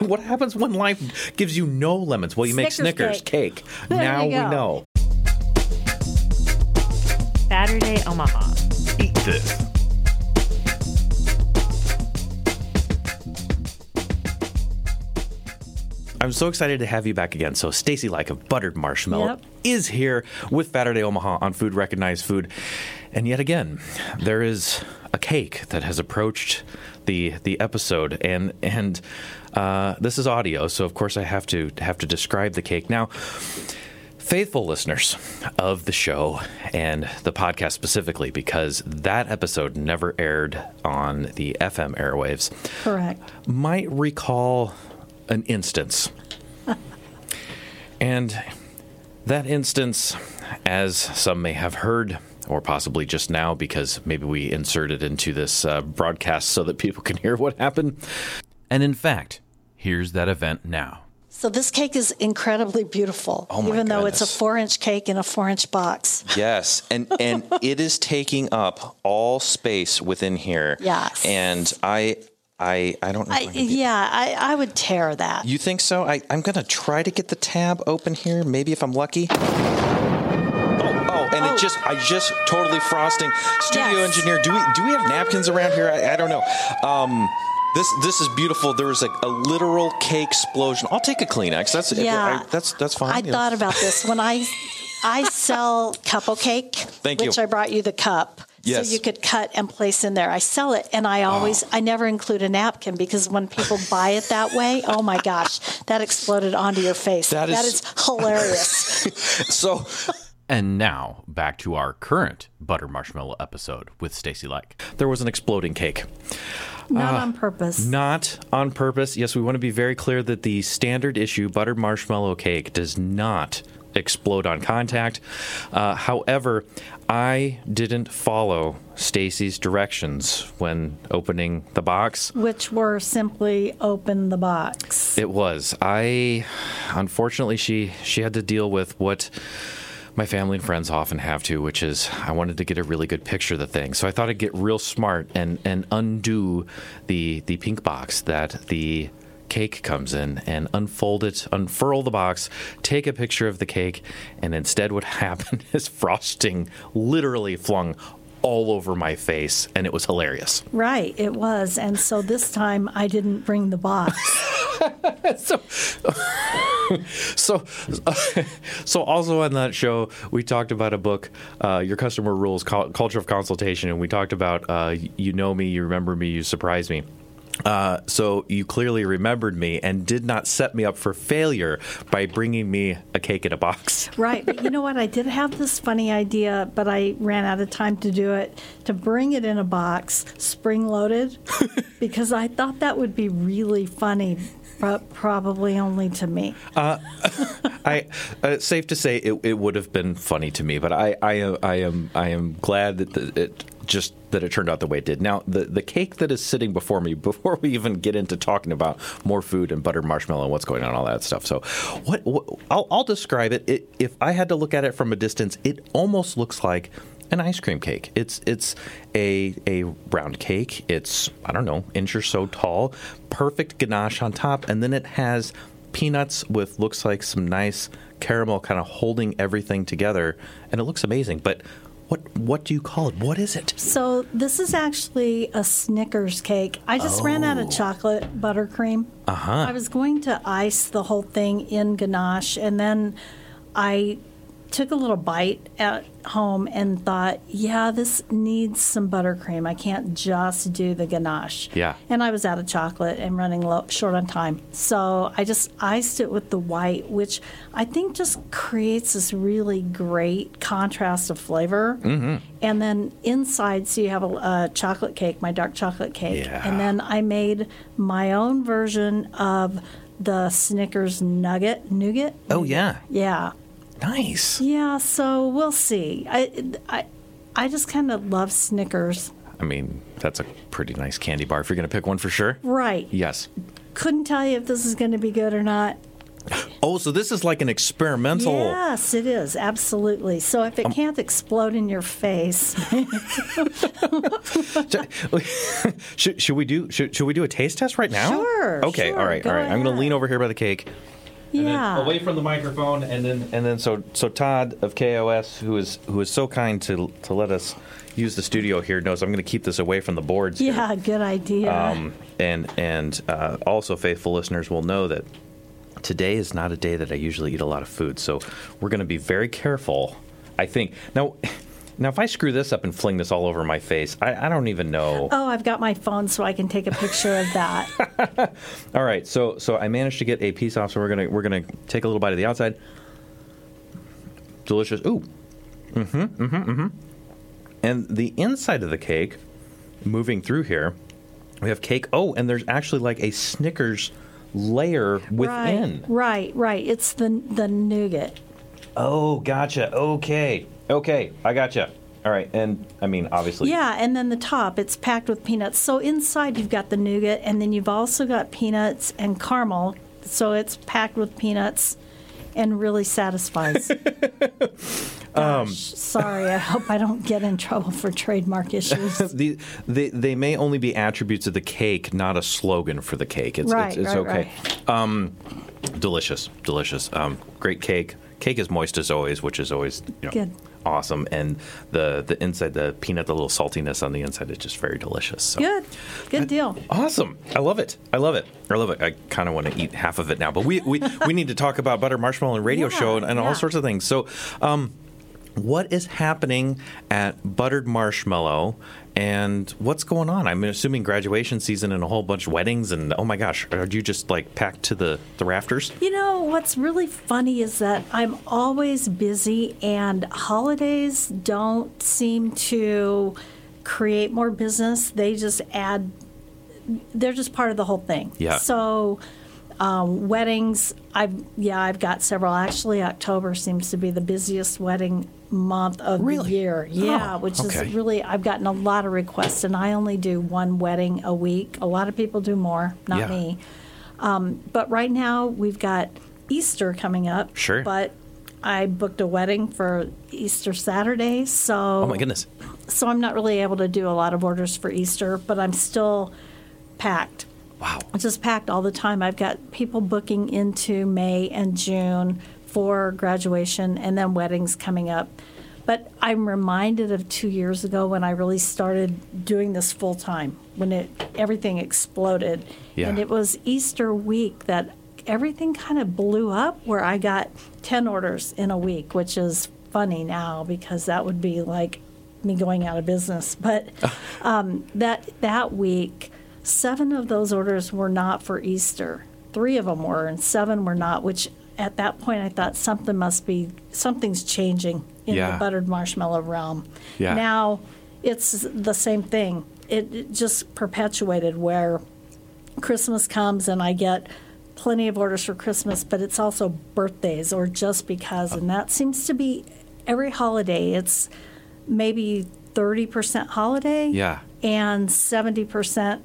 What happens when life gives you no lemons? Well, you make Snickers Snickers cake. Now we go. know. Saturday Omaha. Eat this. I'm so excited to have you back again. So, Stacy Like of Buttered Marshmallow Yep. is here with Saturday Omaha on Food Recognized Food. And yet again, there is a cake that has approached the the episode, and and uh, this is audio, so of course I have to have to describe the cake now. Faithful listeners of the show and the podcast specifically, because that episode never aired on the FM airwaves, Correct. might recall an instance. and that instance, as some may have heard, or possibly just now because maybe we inserted into this uh, broadcast so that people can hear what happened. And in fact, here's that event now. So this cake is incredibly beautiful, Oh my even though it's a four-inch cake in a four-inch box. Yes, and and it is taking up all space within here. Yes. and I I I don't know. if I, I can yeah, I, I would tear that. You think so? I, I'm gonna try to get the tab open here. Maybe if I'm lucky. Oh, oh, and Oh. it just I just totally frosting. Studio Yes. engineer, do we do we have napkins around here? I, I don't know. Um, this this is beautiful. There was like a literal cake explosion. I'll take a Kleenex. That's Yeah. I, that's that's fine. I you know. thought about this when I I sell couple cake, Thank you. which I brought you the cup. Yes. So you could cut and place in there. I sell it, and I always, ah. I never include a napkin because when people buy it that way, oh my gosh, that exploded onto your face. That that is- is hilarious. so. And now back to our current butter marshmallow episode with Stacy Like. There was an exploding cake. Not on purpose. Not on purpose. Yes, we want to be very clear that the standard issue butter marshmallow cake does not explode on contact. Uh, however, I didn't follow Stacy's directions when opening the box. which were simply open the box. It was. I unfortunately she she had to deal with what my family and friends often have to, which is I wanted to get a really good picture of the thing. So I thought I'd get real smart and and undo the the pink box that the cake comes in and unfold it, unfurl the box, take a picture of the cake, and instead what happened is frosting literally flung all over my face and it was hilarious. Right, it was. And so this time I didn't bring the box. so so so also on that show we talked about a book uh, your customer rules culture of consultation and we talked about uh, you know me you remember me you surprise me uh, so you clearly remembered me and did not set me up for failure by bringing me a cake in a box. right. But you know what? I did have this funny idea, but I ran out of time to do it to bring it in a box, spring loaded, because I thought that would be really funny, but probably only to me. I uh, safe to say it, it would have been funny to me, but I I am I am I am glad that the, it just that it turned out the way it did. Now the the cake that is sitting before me before we even get into talking about more food and buttered marshmallow and what's going on all that stuff. So what, what I'll, I'll describe it. it. If I had to look at it from a distance, it almost looks like an ice cream cake. It's it's a a round cake. It's I don't know inch or so tall. Perfect ganache on top, and then it has peanuts with looks like some nice caramel kind of holding everything together, and it looks amazing. But what what do you call it? What is it? So this is actually a Snickers cake. I just ran out of chocolate buttercream. Uh huh. I was going to ice the whole thing in ganache, and then I took a little bite at home and thought, yeah, this needs some buttercream. I can't just do the ganache. Yeah. And I was out of chocolate and running low, short on time. So I just iced it with the white, which I think just creates this really great contrast of flavor. Mm-hmm. And then inside, so you have a, a chocolate cake, my dark chocolate cake. Yeah. And then I made my own version of the Snickers nugget, nougat. Oh yeah, Yeah. Nice. Yeah, so we'll see. I, I, I just kind of love Snickers. I mean, that's a pretty nice candy bar if you're going to pick one for sure. Right. Yes. Couldn't tell you if this is going to be good or not. Oh, so this is like an experimental. Yes, it is absolutely. So if it Um, can't explode in your face, should, should we do should, should we do a taste test right now? Sure, Okay. sure, all right. all right. I'm going to lean over here by the cake. Yeah, away from the microphone, and then and then so so Todd of KOS, who is who is so kind to to let us use the studio here, knows I'm going to keep this away from the boards. here. yeah, good idea. Um, and and uh, also faithful listeners will know that today is not a day that I usually eat a lot of food, so we're going to be very careful. I think now. Now, if I screw this up and fling this all over my face, I, I don't even know. oh, I've got my phone so I can take a picture of that. All right, so so I managed to get a piece off. So we're gonna we're gonna take a little bite of the outside. Delicious. Ooh. Mm-hmm. Mm-hmm. Mm-hmm. And the inside of the cake, moving through here, we have cake. Oh, and there's actually like a Snickers layer within. Right, right, right. It's the the nougat. Oh, gotcha. Okay. Okay, I gotcha. All right, and I mean, obviously. Yeah, and then the top, it's packed with peanuts. So inside you've got the nougat, and then you've also got peanuts and caramel. So it's packed with peanuts and really satisfies. Gosh, sorry, I hope I don't get in trouble for trademark issues. The, they, they may only be attributes of the cake, not a slogan for the cake. It's, Right, it's, it's right, okay. Um, delicious, delicious. Um, great cake. Cake is moist as always, which is always you know, Good. Awesome. And the the inside, the peanut, the little saltiness on the inside is just very delicious. So. Good, good deal. Awesome. I love it. I love it. I love it. I kind of want to eat half of it now, but we, we, we need to talk about Butter Marshmallow and Radio Yeah, Show and, and all sorts of things. So, um, what is happening at Buttered Marshmallow and what's going on? I'm assuming graduation season and a whole bunch of weddings and oh my gosh, are you just like packed to the, the rafters? You know, what's really funny is that I'm always busy, and holidays don't seem to create more business. They just add, they're just part of the whole thing. Yeah. So, um, weddings, I've, yeah, I've got several. Actually, October seems to be the busiest wedding month of Really? the year. Yeah, Oh, which okay. is really, I've gotten a lot of requests, and I only do one wedding a week. A lot of people do more, not Yeah. me. Um, but right now we've got Easter coming up. Sure. But I booked a wedding for Easter Saturday, so Oh my goodness. so I'm not really able to do a lot of orders for Easter, but I'm still packed. Wow. It's just packed all the time. I've got people booking into May and June for graduation and then weddings coming up. But I'm reminded of two years ago when I really started doing this full time, when it everything exploded. Yeah. And it was Easter week that everything kind of blew up where I got 10 orders in a week, which is funny now because that would be like me going out of business. But um, that that week, seven of those orders were not for Easter. Three of them were, and seven were not. Which at that point, I thought something must be something's changing in Yeah. the buttered marshmallow realm. Yeah. Now it's the same thing. It, it just perpetuated where Christmas comes and I get plenty of orders for Christmas, but it's also birthdays or just because, and that seems to be every holiday. It's maybe 30% holiday Yeah. and 70%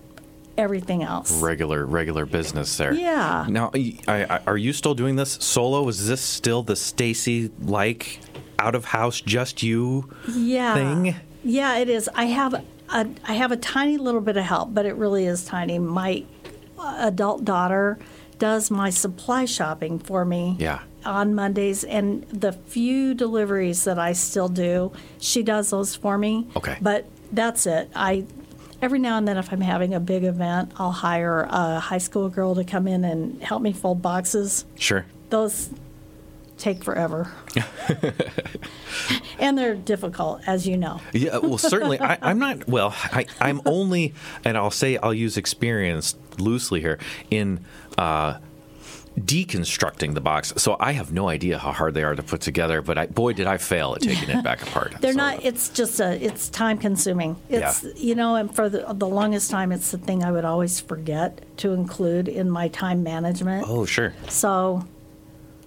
everything else. Regular, regular business there. Yeah. Now, I, I, are you still doing this solo? Is this still the Stacy like out of house, just you yeah. thing? Yeah, it is. I have a I have a tiny little bit of help, but it really is tiny. My uh, adult daughter does my supply shopping for me. Yeah. On Mondays, and the few deliveries that I still do, she does those for me. Okay. But that's it. I every now and then, if I'm having a big event, I'll hire a high school girl to come in and help me fold boxes Sure. those take forever. and they're difficult, as you know. Yeah, well, certainly. I, I'm not. Well, I, I'm only, and I'll say I'll use experience loosely here in uh, deconstructing the box. So I have no idea how hard they are to put together. But I, boy, did I fail at taking it back apart. They're So- not. It's just a. It's time consuming. It's Yeah. you know, and for the, the longest time, it's the thing I would always forget to include in my time management. Oh, sure. So,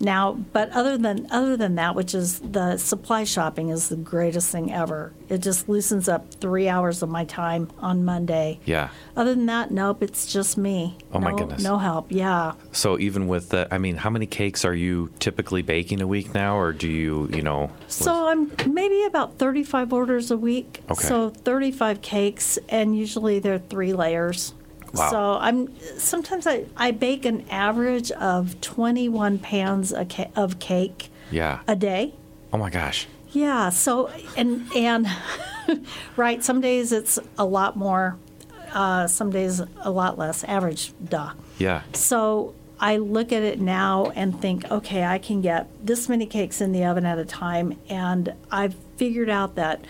Now, but other than other than that, which is the supply shopping is the greatest thing ever. It just loosens up three hours of my time on Monday. Yeah. Other than that, nope, it's just me. Oh, my goodness. No help. Yeah. So even with the, I mean, how many cakes are you typically baking a week now, or do you, you know? So I'm maybe about 35 orders a week. Okay. So 35 cakes, and usually they're three layers. Wow. So I'm sometimes I, I bake an average of 21 pounds ca- of cake yeah. a day. Oh my gosh. Yeah. So and and right, some days it's a lot more, uh, some days a lot less. Average, duh. Yeah. So I look at it now and think, okay, I can get this many cakes in the oven at a time, and I've figured out that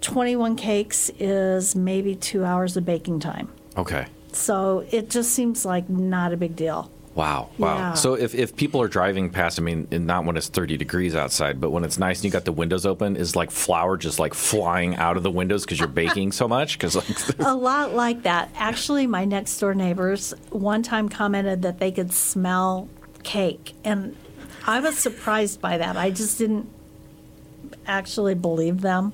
21 cakes is maybe two hours of baking time. Okay. So it just seems like not a big deal. Wow. Wow. Yeah. So if, if people are driving past, I mean, not when it's 30 degrees outside, but when it's nice and you got the windows open, is like flour just like flying out of the windows because you're baking so much? Because like, A lot like that. Actually, my next door neighbors one time commented that they could smell cake, and I was surprised by that. I just didn't actually believe them.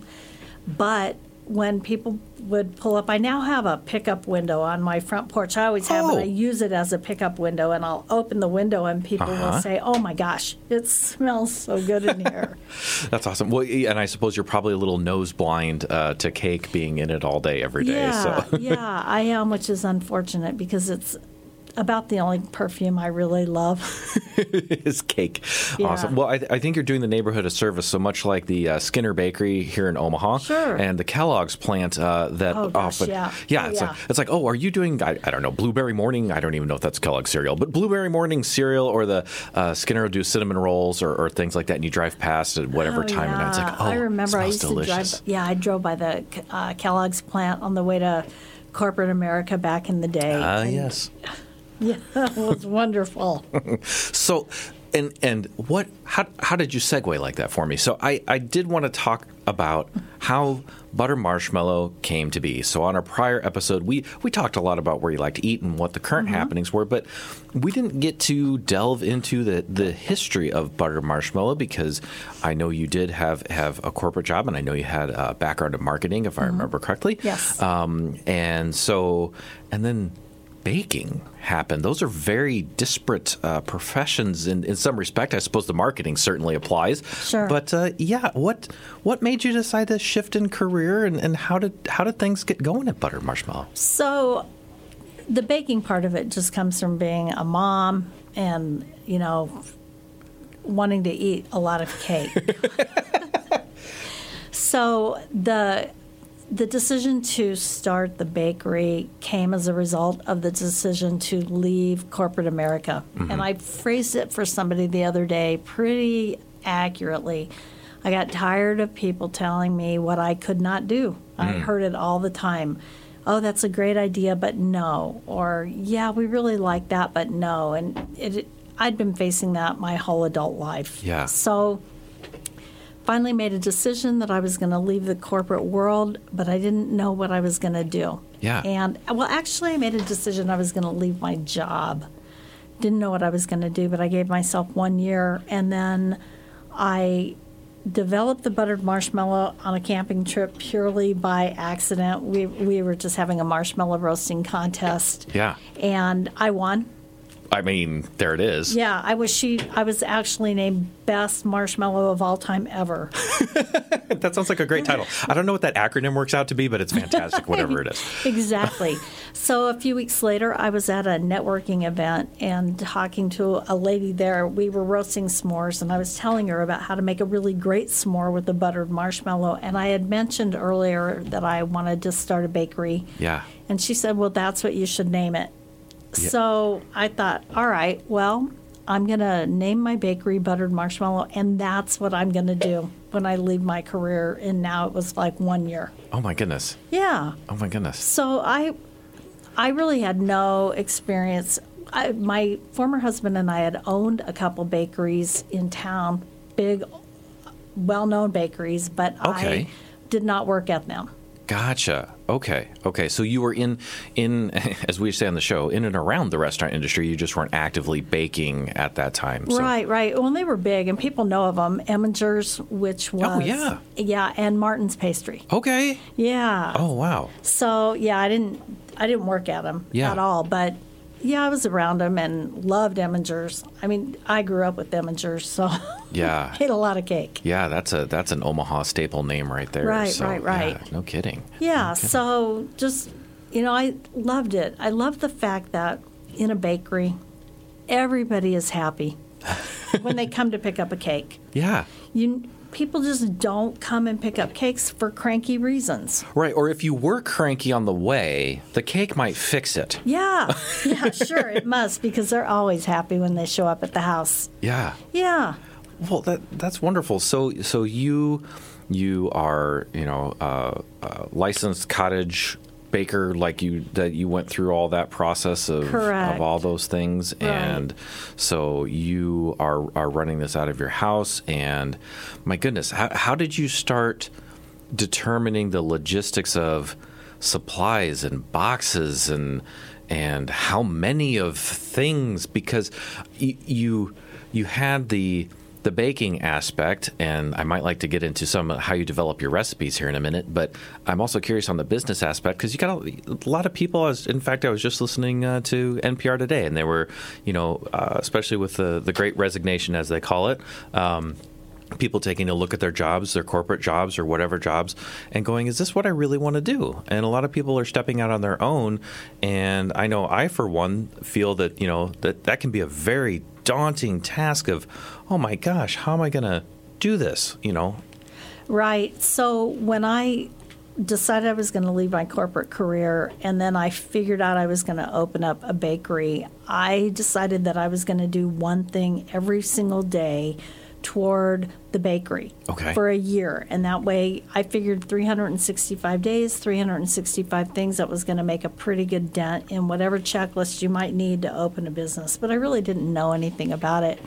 But when people would pull up, I now have a pickup window on my front porch. I always have, Oh. and I use it as a pickup window, and I'll open the window, and people Uh-huh. will say, "Oh my gosh, it smells so good in here." that's awesome. Well, and I suppose you're probably a little nose blind uh, to cake being in it all day, every day. Yeah, So yeah, I am, which is unfortunate because it's about the only perfume I really love. is cake. Yeah. Awesome. Well, I, I think you're doing the neighborhood a service so much like the uh, Skinner Bakery here in Omaha. Sure. And the Kellogg's plant uh, that Oh, gosh, often. yeah. Yeah, it's, yeah. Like, it's like, oh, are you doing, I, I don't know, Blueberry Morning? I don't even know if that's Kellogg's cereal, but Blueberry Morning cereal or the uh, Skinner will do cinnamon rolls or, or things like that. And you drive past at whatever Oh, time. And it's like, oh, I remember I used delicious. to drive. Yeah, I drove by the uh, Kellogg's plant on the way to corporate America back in the day. Ah, yes. Yeah, it was wonderful. So, and and what? How how did you segue like that for me? So I I did want to talk about how butter marshmallow came to be. So on our prior episode, we we talked a lot about where you like to eat and what the current happenings were, but we didn't get to delve into the the history of butter marshmallow because I know you did have have a corporate job and I know you had a background in marketing, if I remember correctly. Yes. Um, and so, and then baking happened. Those are very disparate uh, professions in, in some respect. I suppose the marketing certainly applies. Sure. But uh, yeah, what what made you decide to shift in career, and, and how did how did things get going at Butter Marshmallow? So, the baking part of it just comes from being a mom and you know wanting to eat a lot of cake. so the the decision to start the bakery came as a result of the decision to leave corporate America. Mm-hmm. And I phrased it for somebody the other day pretty accurately. I got tired of people telling me what I could not do. I mm. heard it all the time. Oh, that's a great idea, but no. Or, yeah, we really like that, but no. And it, I'd been facing that my whole adult life. Yeah. So finally made a decision that I was going to leave the corporate world, but I didn't know what I was going to do. Yeah. And well, actually, I made a decision I was going to leave my job. Didn't know what I was going to do, but I gave myself one year, and then I developed the buttered marshmallow on a camping trip purely by accident. We we were just having a marshmallow roasting contest. Yeah. And I won. I mean, there it is. Yeah, I was she I was actually named best marshmallow of all time ever. That sounds like a great title. I don't know what that acronym works out to be, but it's fantastic, whatever it is. exactly. So a few weeks later, I was at a networking event and talking to a lady there. We were roasting s'mores, and I was telling her about how to make a really great s'more with the buttered marshmallow. And I had mentioned earlier that I wanted to start a bakery. Yeah. And she said, Well, that's what you should name it. So I thought, All right, well, I'm going to name my bakery Buttered Marshmallow, and that's what I'm going to do when I leave my career. And now it was like one year. Oh my goodness. Yeah. Oh my goodness. So I, I really had no experience. I, my former husband and I had owned a couple bakeries in town, big, well-known bakeries, but Okay. I did not work at them. Gotcha. Okay. Okay. So you were in in as we say on the show, in and around the restaurant industry. You just weren't actively baking at that time. So. Right, right. Well, they were big, and people know of them. Emminger's, which oh, was Oh, yeah. yeah, and Martin's Pastry. Okay. Yeah. Oh wow. So yeah, I didn't I didn't work at them Yeah. at all, but yeah, I was around them and loved Emminger's. I mean, I grew up with Emminger's, so Yeah. ate a lot of cake. Yeah, that's a that's an Omaha staple name right there. Right, So, right, right. yeah, no kidding. Yeah, so just you know, I loved it. I love the fact that in a bakery, everybody is happy when they come to pick up a cake. Yeah. You people just don't come and pick up cakes for cranky reasons. Right. Or if you were cranky on the way, the cake might fix it. Yeah, yeah, sure, it must because they're always happy when they show up at the house. Yeah. Yeah. Well, that that's wonderful. So so you you are you know uh, uh, licensed cottage baker like you that you went through all that process of Correct. of all those things Right. and so you are are running this out of your house and my goodness how, how did you start determining the logistics of supplies and boxes and and how many of things because y- you you had the the baking aspect and I might like to get into some how you develop your recipes here in a minute but I'm also curious on the business aspect because you got a, a lot of people as in fact I was just listening uh, to NPR today and they were you know uh, especially with the the great resignation as they call it um, people taking a look at their jobs, their corporate jobs or whatever jobs, and going, is this what I really want to do? And a lot of people are stepping out on their own. And I know I, for one, feel that, you know, that that can be a very daunting task of, oh my gosh, how am I going to do this? You know? Right. So when I decided I was going to leave my corporate career and then I figured out I was going to open up a bakery, I decided that I was going to do one thing every single day toward the bakery Okay. for a year. And that way I figured 365 days, 365 things that was going to make a pretty good dent in whatever checklist you might need to open a business. But I really didn't know anything about it.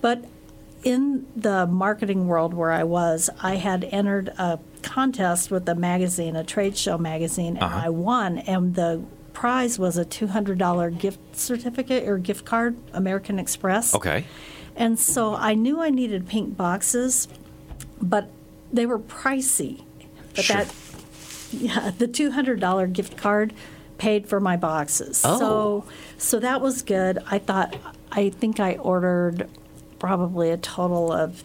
But in the marketing world where I was, I had entered a contest with a magazine, a trade show magazine, and uh-huh. I won. And the prize was a $200 gift certificate or gift card, American Express. Okay. And so I knew I needed pink boxes, but they were pricey. But Sure. that, yeah, the two hundred dollar gift card paid for my boxes. Oh. So, so that was good. I thought, I think I ordered probably a total of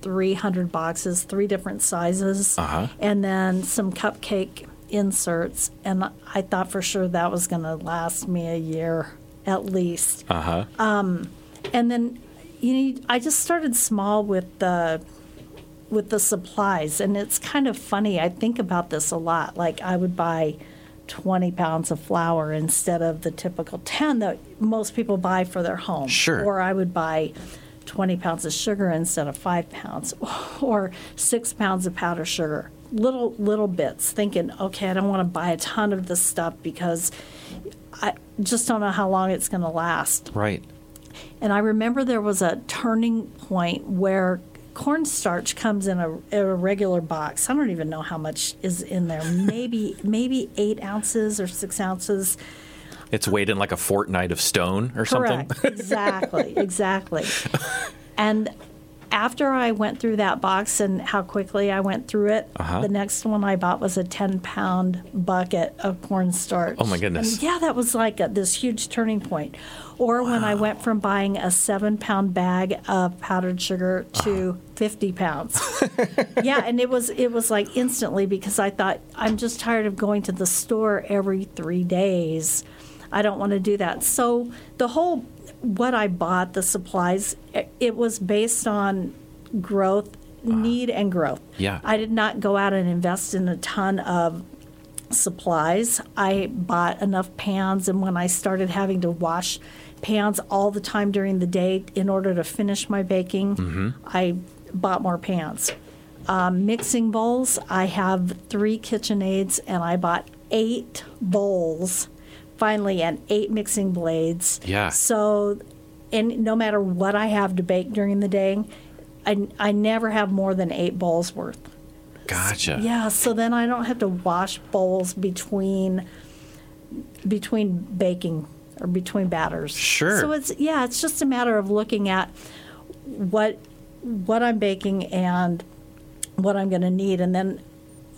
three hundred boxes, three different sizes, Uh-huh. and then some cupcake inserts. And I thought for sure that was going to last me a year at least Uh huh. Um, and then you know I just started small with the with the supplies and it's kind of funny I think about this a lot like I would buy 20 pounds of flour instead of the typical 10 that most people buy for their home Sure. or I would buy 20 pounds of sugar instead of 5 pounds or 6 pounds of powdered sugar little little bits thinking okay I don't want to buy a ton of this stuff because I just don't know how long it's going to last Right. And I remember there was a turning point where cornstarch comes in a, a regular box. I don't even know how much is in there. Maybe maybe eight ounces or six ounces. It's weighed in like a fortnight of stone or something. Correct. exactly. Exactly. And after I went through that box and how quickly I went through it, Uh-huh. the next one I bought was a 10 pound bucket of cornstarch. Oh, my goodness. And yeah, that was like a, this huge turning point. Or when I went from buying a seven pound bag of powdered sugar to 50 pounds. yeah, and it was it was like instantly because I thought I'm just tired of going to the store every three days. I don't want to do that. So the whole what I bought, the supplies, it, was based on growth, need and growth. Yeah. I did not go out and invest in a ton of supplies. I bought enough pans, and when I started having to wash pans all the time during the day in order to finish my baking, I bought more pans. Um, mixing bowls, I have three KitchenAids, and I bought eight bowls finally, and eight mixing blades. Yeah. So, and no matter what I have to bake during the day, I, I never have more than eight bowls worth. Gotcha. Yeah, so then I don't have to wash bowls between between baking or between batters. Sure. So it's yeah, it's just a matter of looking at what what I'm baking and what I'm going to need and then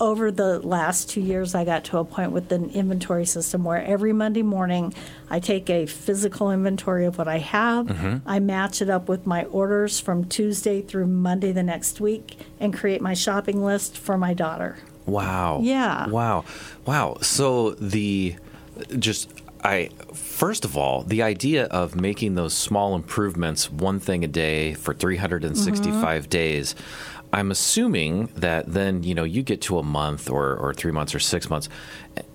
over the last two years, I got to a point with an inventory system where every Monday morning I take a physical inventory of what I have. Mm-hmm. I match it up with my orders from Tuesday through Monday the next week and create my shopping list for my daughter. Wow. Yeah. Wow. Wow. So the just I first of all, the idea of making those small improvements one thing a day for 365 Mm-hmm. days. I'm assuming that then, you know, you get to a month or, or three months or six months,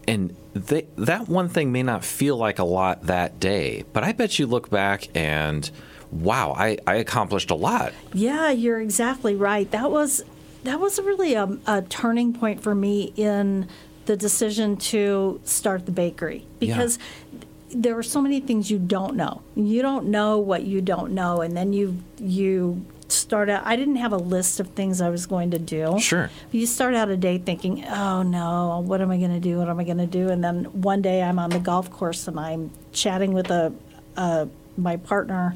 and they, that one thing may not feel like a lot that day, but I bet you look back and, wow, I, I accomplished a lot. Yeah, you're exactly right. That was that was really a, a turning point for me in the decision to start the bakery because there are so many things you don't know. You don't know what you don't know, and then you you start out. I didn't have a list of things I was going to do. Sure. You start out a day thinking, "Oh no, what am I going to do? What am I going to do?" And then one day I'm on the golf course and I'm chatting with a, a my partner,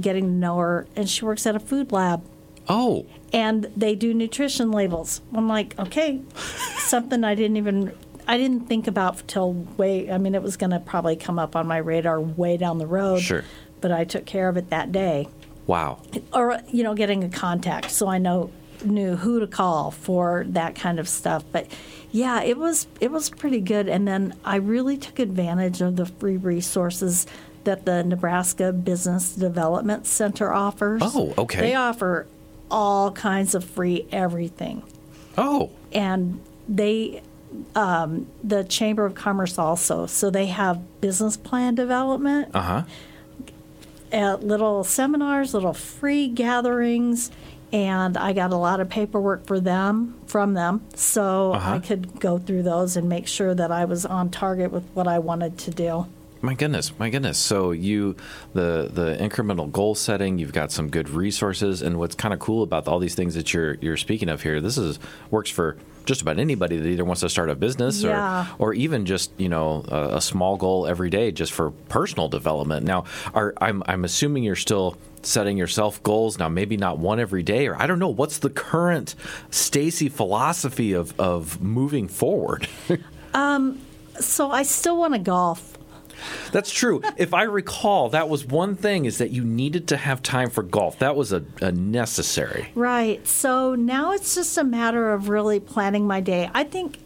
getting to know her, and she works at a food lab Oh, and they do nutrition labels. I'm like, okay, something I didn't even I didn't think about till way. I mean, it was going to probably come up on my radar way down the road. Sure. But I took care of it that day, wow. or you know, getting a contact so I know knew who to call for that kind of stuff. But yeah, it was it was pretty good. And then I really took advantage of the free resources that the Nebraska Business Development Center offers. Oh, okay. They offer all kinds of free everything Oh, and they um, the chamber of commerce also so they have business plan development uh huh. At little seminars little free gatherings and i got a lot of paperwork for them from them so Uh-huh. i could go through those and make sure that i was on target with what i wanted to do My goodness, my goodness. So you the the incremental goal setting, you've got some good resources and what's kind of cool about all these things that you're you're speaking of here, this is works for just about anybody that either wants to start a business Yeah. or or even just, you know, a, a small goal every day just for personal development. Now, are I'm I'm assuming you're still setting yourself goals now maybe not one every day or I don't know what's the current Stacy philosophy of of moving forward. Um, so i still want to golf That's true. if I recall, that was one thing is that you needed to have time for golf. That was a, a necessary. Right. So now it's just a matter of really planning my day. I think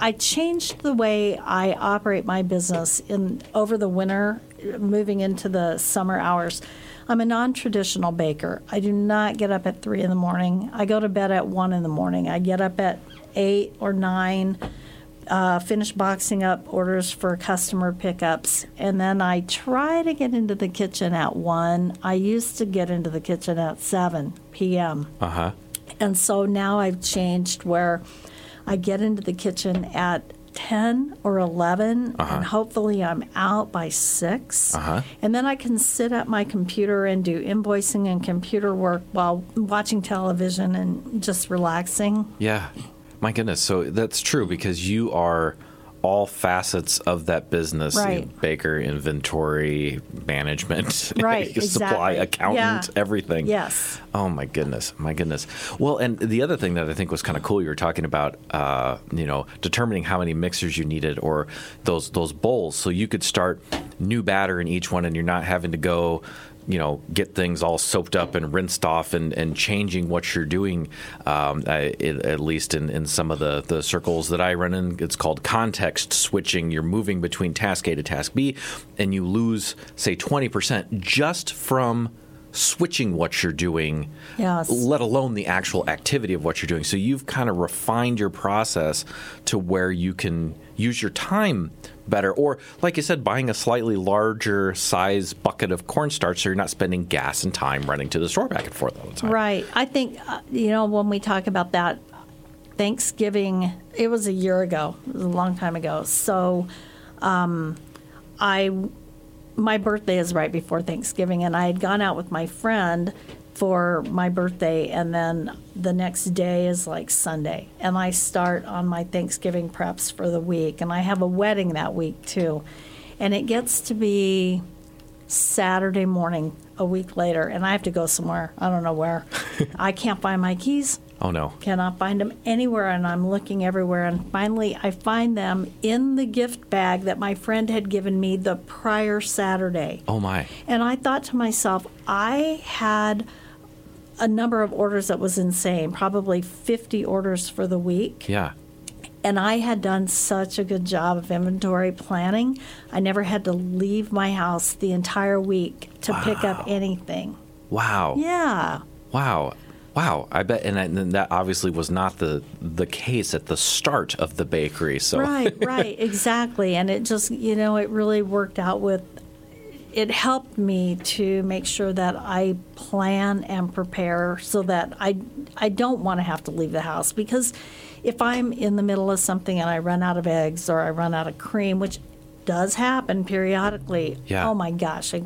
I changed the way I operate my business in over the winter, moving into the summer hours. I'm a non-traditional baker. I do not get up at three in the morning. I go to bed at one in the morning. I get up at eight or nine uh, finish boxing up orders for customer pickups, and then I try to get into the kitchen at 1. I used to get into the kitchen at 7 p.m. Uh huh. And so now I've changed where I get into the kitchen at 10 or 11, and hopefully I'm out by 6. Uh-huh. And then I can sit at my computer and do invoicing and computer work while watching television and just relaxing. Yeah. My goodness. So that's true because you are all facets of that business Right. know, baker, inventory, management, Right, supply, exactly. accountant, Yeah. everything. Yes. Oh my goodness, my goodness. Well, and the other thing that I think was kind of cool, you were talking about, uh, you know, determining how many mixers you needed or those those bowls, so you could start new batter in each one, and you're not having to go. You know, get things all soaked up and rinsed off, and, and changing what you're doing. Um, I, at least in, in some of the, the circles that I run in, it's called context switching. You're moving between task A to task B, and you lose, say, 20% just from switching what you're doing, Yes. let alone the actual activity of what you're doing. So you've kind of refined your process to where you can use your time better. Or, like you said, buying a slightly larger size bucket of cornstarch so you're not spending gas and time running to the store back and forth all the time. Right. I think, uh, you know, when we talk about that, Thanksgiving, it was a year ago, it was a long time ago. So um, I my birthday is right before Thanksgiving, and I had gone out with my friend for my birthday, and then the next day is like Sunday, and I start on my Thanksgiving preps for the week, and I have a wedding that week too, and it gets to be Saturday morning a week later, and I have to go somewhere. I don't know where. I can't find my keys. Oh no. Cannot find them anywhere, and I'm looking everywhere. And finally, I find them in the gift bag that my friend had given me the prior Saturday. Oh my. And I thought to myself, I had a number of orders that was insane, probably 50 orders for the week. Yeah. And I had done such a good job of inventory planning. I never had to leave my house the entire week to pick up anything. Wow. Yeah. Wow. Wow. I bet, and, I, and that obviously was not the the case at the start of the bakery. So Right, right, exactly. And it just, you know, it really worked out with it helped me to make sure that I plan and prepare so that I I don't want to have to leave the house because if I'm in the middle of something and I run out of eggs or I run out of cream, which does happen periodically, Yeah. oh my gosh, I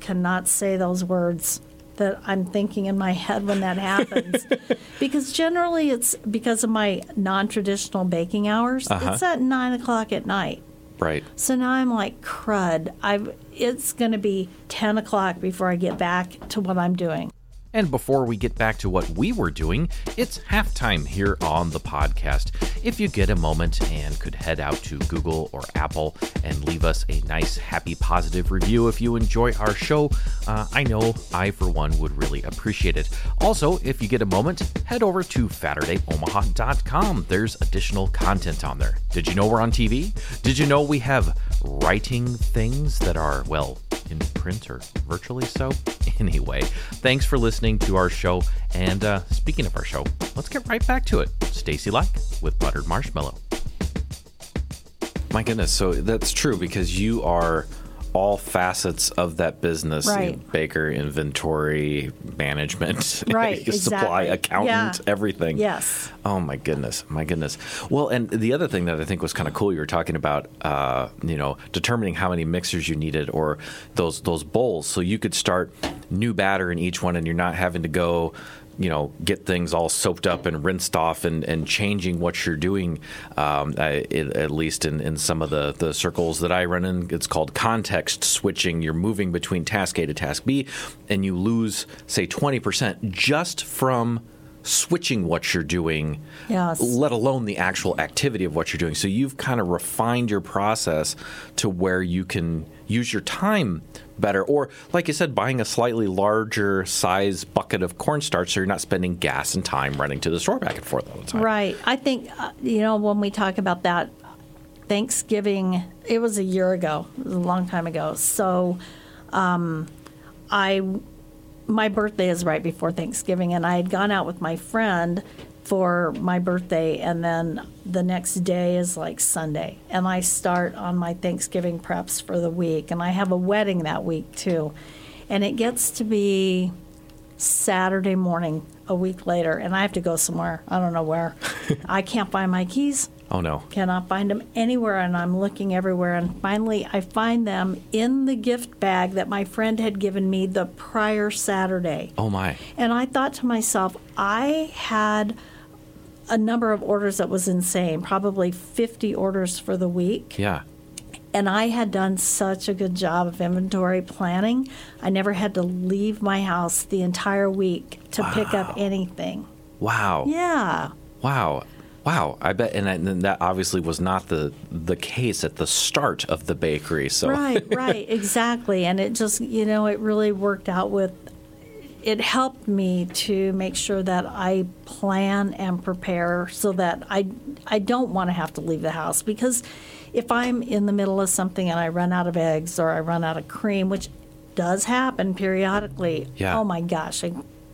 cannot say those words that I'm thinking in my head when that happens. because generally it's because of my non traditional baking hours. Uh-huh. It's at nine o'clock at night. right. So now I'm like, crud. I've it's gonna be ten o'clock before I get back to what I'm doing. And before we get back to what we were doing, it's halftime here on the podcast. If you get a moment and could head out to Google or Apple and leave us a nice, happy, positive review if you enjoy our show, uh, I know I, for one, would really appreciate it. Also, if you get a moment, head over to SaturdayOmaha.com. There's additional content on there. Did you know we're on TV? Did you know we have writing things that are, well, in print or virtually so? Anyway, thanks for listening to our show. And uh, speaking of our show, let's get right back to it. Stacy Like with Buttered Marshmallow. My goodness. So that's true because you are all facets of that business Right. baker, inventory, management, Right, supply, exactly. accountant, Yeah. everything. Yes. Oh my goodness, my goodness. Well, and the other thing that I think was kind of cool, you were talking about, uh, you know, determining how many mixers you needed or those those bowls, so you could start new batter in each one, and you're not having to go. You know, get things all soaped up and rinsed off, and, and changing what you're doing. Um, I, at least in, in some of the, the circles that I run in, it's called context switching. You're moving between task A to task B, and you lose, say, 20% just from switching what you're doing, Yes. let alone the actual activity of what you're doing. So you've kind of refined your process to where you can use your time better. Or, like you said, buying a slightly larger size bucket of cornstarch so you're not spending gas and time running to the store back and forth all the time. Right. I think, uh, you know, when we talk about that, Thanksgiving, it was a year ago, it was a long time ago. So um, I, my birthday is right before Thanksgiving, and I had gone out with my friend for my birthday, and then the next day is like Sunday, and I start on my Thanksgiving preps for the week, and I have a wedding that week too. And it gets to be Saturday morning a week later, and I have to go somewhere. I don't know where. I can't find my keys. Oh, no. Cannot find them anywhere, and I'm looking everywhere. And finally, I find them in the gift bag that my friend had given me the prior Saturday. Oh, my. And I thought to myself, I had a number of orders that was insane, probably 50 orders for the week. Yeah. And I had done such a good job of inventory planning. I never had to leave my house the entire week to pick up anything. Wow. Yeah. Wow. Wow. I bet, and, I, and that obviously was not the the case at the start of the bakery. So Right, right, exactly. And it just, you know, it really worked out with it helped me to make sure that I plan and prepare so that I I don't want to have to leave the house because if I'm in the middle of something and I run out of eggs or I run out of cream, which does happen periodically, Yeah. oh my gosh, I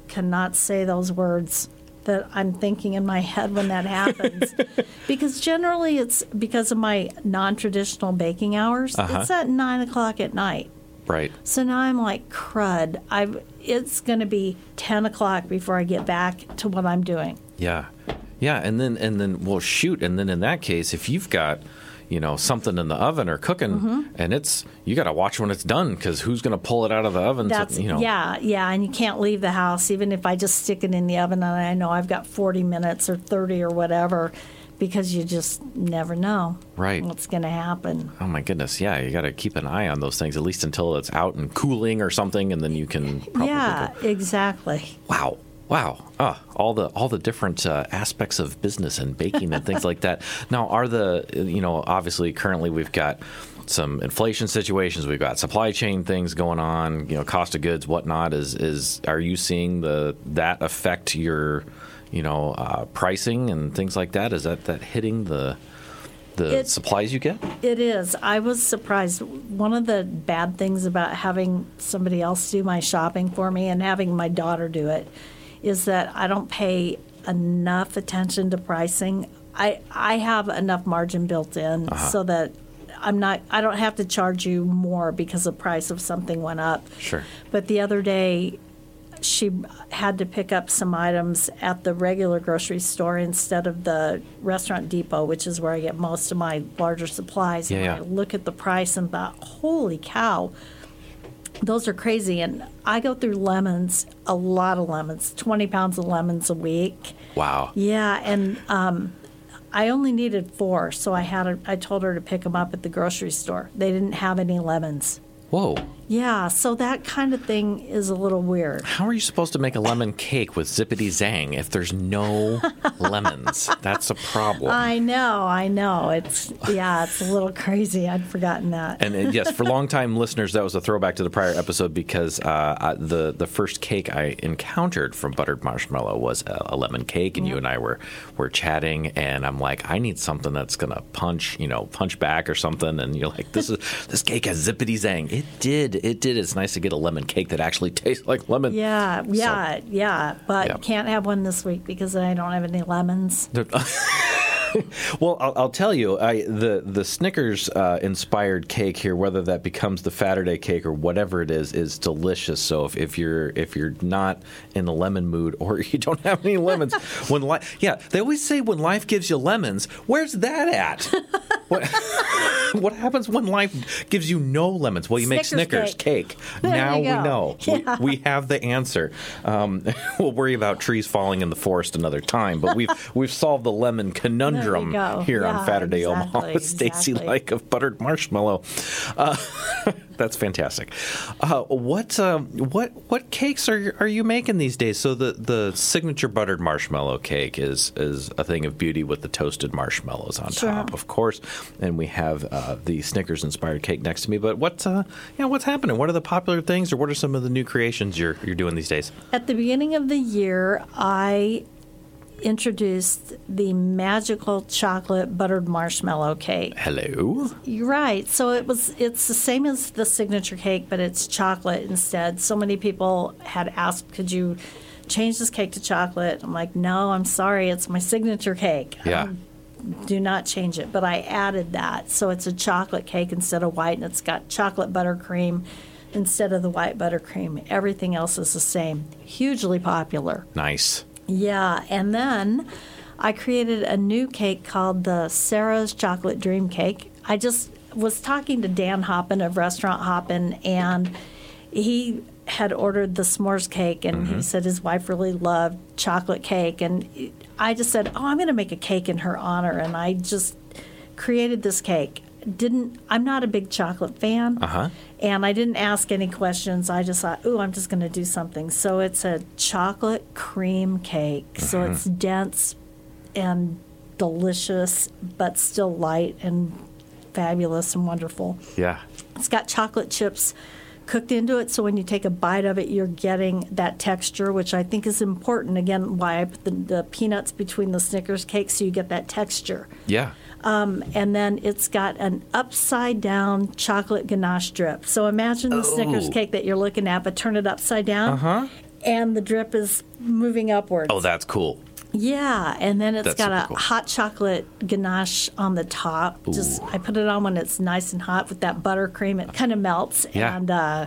cannot say those words that I'm thinking in my head when that happens. because generally it's because of my non traditional baking hours. Uh-huh. It's at nine o'clock at night. right. So now I'm like, crud. I've it's gonna be ten o'clock before I get back to what I'm doing. Yeah. Yeah, and then and then well shoot, and then in that case, if you've got you know something in the oven or cooking, Mm-hmm. and it's you got to watch when it's done because who's going to pull it out of the oven? That's you know, yeah, yeah, and you can't leave the house even if I just stick it in the oven and I know I've got 40 minutes or 30 or whatever because you just never know Right. what's going to happen. Oh my goodness, yeah, you got to keep an eye on those things at least until it's out and cooling or something, and then you can. Probably Yeah, go- exactly. Wow. Wow. Ah, all the all the different uh, aspects of business and baking and things like that. Now, are the you know obviously currently we've got some inflation situations, we've got supply chain things going on, you know, cost of goods, whatnot. Is is are you seeing the that affect your you know uh, pricing and things like that? Is that that hitting the the It- supplies you get? It is. I was surprised. One of the bad things about having somebody else do my shopping for me and having my daughter do it is that I don't pay enough attention to pricing. I I have enough margin built in uh-huh. so that I'm not I don't have to charge you more because the price of something went up. Sure. But the other day she had to pick up some items at the regular grocery store instead of the restaurant depot, which is where I get most of my larger supplies. Yeah, and yeah. I look at the price and thought, holy cow, those are crazy. And I go through lemons, a lot of lemons, 20 pounds of lemons a week. Wow. Yeah, and um, I only needed four, so I had a, I told her to pick them up at the grocery store. They didn't have any lemons. Whoa. Yeah, so that kind of thing is a little weird. How are you supposed to make a lemon cake with zippity zang if there's no lemons? That's a problem. I know, I know. It's yeah, it's a little crazy. I'd forgotten that. And yes, for longtime listeners, that was a throwback to the prior episode because uh, I- the the first cake I encountered from buttered marshmallow was a, a lemon cake, and you and I were were chatting, and I'm like, I need something that's gonna punch, you know, punch back or something, and you're like, this is this cake has zippity zang. It did, it did. It's nice to get a lemon cake that actually tastes like lemon. Yeah, yeah, yeah. But Yeah. can't have one this week because I don't have any lemons. Well, I'll, I'll tell you, I, the the Snickers uh, inspired cake here, whether that becomes the Fatterday cake or whatever it is, is delicious. So if, if you're if you're not in the lemon mood or you don't have any lemons, when life, yeah, they always say when life gives you lemons, where's that at? what, what happens when life gives you no lemons? Well, you make Snickers Snickers cake. Now we know. Yeah. We, we have the answer. Um, we'll worry about trees falling in the forest another time, but we've we've solved the lemon conundrum go. here on Yeah, Saturday Omaha with Stacy exactly. Like of Buttered Marshmallow. Uh, that's fantastic. Uh, what um, what what cakes are are you making these days? So the, the signature buttered marshmallow cake is is a thing of beauty with the toasted marshmallows on Sure. top, of course, and we have uh, the Snickers inspired cake next to me. But what uh, you know, what's happening? What are the popular things, or what are some of the new creations you're you're doing these days? At the beginning of the year, I introduced the magical chocolate buttered marshmallow cake. Hello. You're right. So it was it's the same as the signature cake, but it's chocolate instead. So many people had asked, could you change this cake to chocolate? I'm like, no, I'm sorry, it's my signature cake. Yeah. Um, do not change it. But I added that. So it's a chocolate cake instead of white, and it's got chocolate buttercream instead of the white buttercream. Everything else is the same. Hugely popular. Nice. Yeah, and then I created a new cake called the Sarah's Chocolate Dream Cake. I just was talking to Dan Hoppin of Restaurant Hoppin, and he had ordered the s'mores cake, and he mm-hmm. said his wife really loved chocolate cake, and I just said, "Oh, I'm going to make a cake in her honor," and I just created this cake. Didn't I'm not a big chocolate fan, Uh-huh. and I didn't ask any questions. I just thought, "Ooh, I'm just going to do something." So it's a chocolate cream cake. So it's dense and delicious, but still light and fabulous and wonderful. Yeah. It's got chocolate chips cooked into it, so when you take a bite of it, you're getting that texture, which I think is important. Again, why I put the, the peanuts between the Snickers cake, so you get that texture. Yeah. And then it's got an upside down chocolate ganache drip. So imagine the Snickers Oh. cake that you're looking at, but turn it upside down. Uh-huh. And the drip is moving upwards. Oh, that's cool. Yeah, and then it's That's got a cool. hot chocolate ganache on the top. Just I put it on when it's nice and hot with that buttercream. It kind of melts Yeah. and uh,